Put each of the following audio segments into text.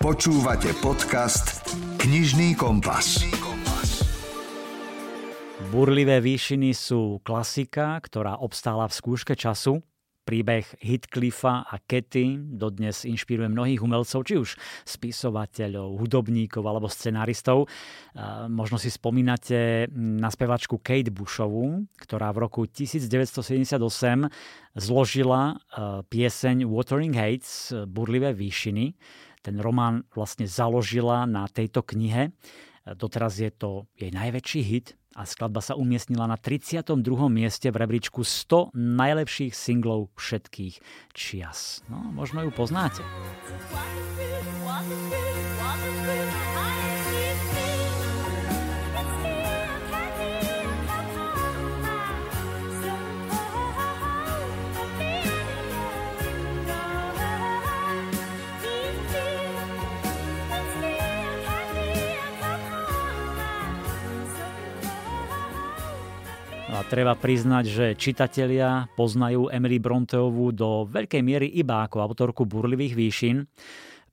Počúvate podcast Knižný kompas. Burlivé výšiny sú klasika, ktorá obstála v skúške času. Príbeh Heathcliffa a Ketty dodnes inšpiruje mnohých umelcov, či už spisovateľov, hudobníkov alebo scenaristov. Možno si spomínate na spevačku Kate Bushovú, ktorá v roku 1978 zložila pieseň Wuthering Heights, Burlivé výšiny. Ten román vlastne založila na tejto knihe. Doteraz je to jej najväčší hit a skladba sa umiestnila na 32. mieste v rebríčku 100 najlepších singlov všetkých čias. No, možno ju poznáte. A treba priznať, že čitatelia poznajú Emily Bronteovú do veľkej miery iba ako autorku burlivých výšin.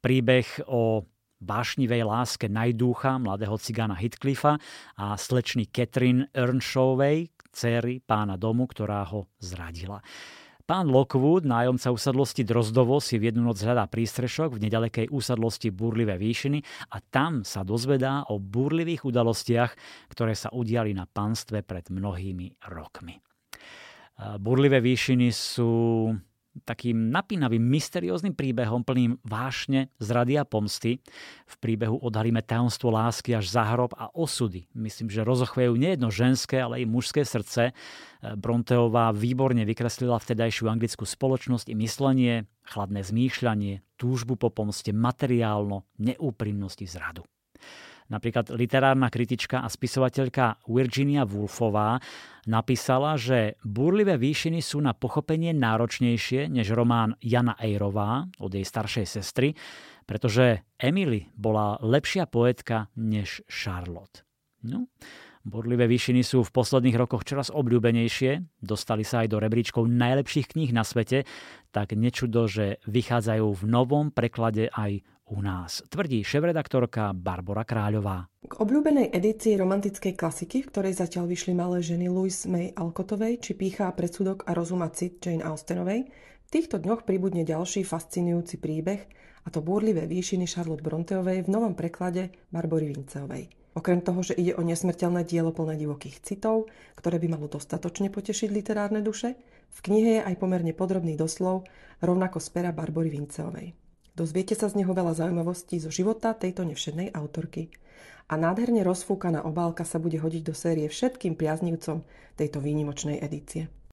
Príbeh o vášnivej láske najdúcha mladého cigána Heathcliffa a slečny Catherine Earnshawovej, céry pána domu, ktorá ho zradila. Pán Lockwood, nájomca usadlosti Drozdovo, si v jednu noc hľadá prístrešok v nedalekej úsadlosti Burlivé výšiny a tam sa dozvedá o burlivých udalostiach, ktoré sa udiali na panstve pred mnohými rokmi. Burlivé výšiny sú takým napínavým, mysterióznym príbehom plným vášne, zrady a pomsty. V príbehu odhalíme tajomstvo lásky až za hrob a osudy. Myslím, že rozochvejú nejedno ženské, ale i mužské srdce. Bronteová výborne vykreslila vtedajšiu anglickú spoločnosť i myslenie, chladné zmýšľanie, túžbu po pomste, materiálno, neúprimnosti zradu. Napríklad literárna kritička a spisovateľka Virginia Woolfová napísala, že Búrlivé výšiny sú na pochopenie náročnejšie než román Jana Ejrová od jej staršej sestry, pretože Emily bola lepšia poetka než Charlotte. No, Burlivé výšiny sú v posledných rokoch čoraz obľúbenejšie, dostali sa aj do rebríčkov najlepších kníh na svete, tak nečudo, že vychádzajú v novom preklade aj u nás, tvrdí šéf-redaktorka Barbara Kráľová. K obľúbenej edícii romantickej klasiky, v ktorej zatiaľ vyšli malé ženy Louise May Alcottovej či Pícha a predsudok a rozuma cit Jane Austenovej, v týchto dňoch pribudne ďalší fascinujúci príbeh, a to búrlivé výšiny Charlotte Bronteovej v novom preklade Barbory Vinceovej. Okrem toho, že ide o nesmrteľné dielo plné divokých citov, ktoré by malo dostatočne potešiť literárne duše, v knihe je aj pomerne podrobný doslov, rovnako z pera Barbory Vinceovej. Dozviete sa z neho veľa zaujímavostí zo života tejto nevšednej autorky. A nádherne rozfúkaná obálka sa bude hodiť do série všetkým priaznivcom tejto výnimočnej edície.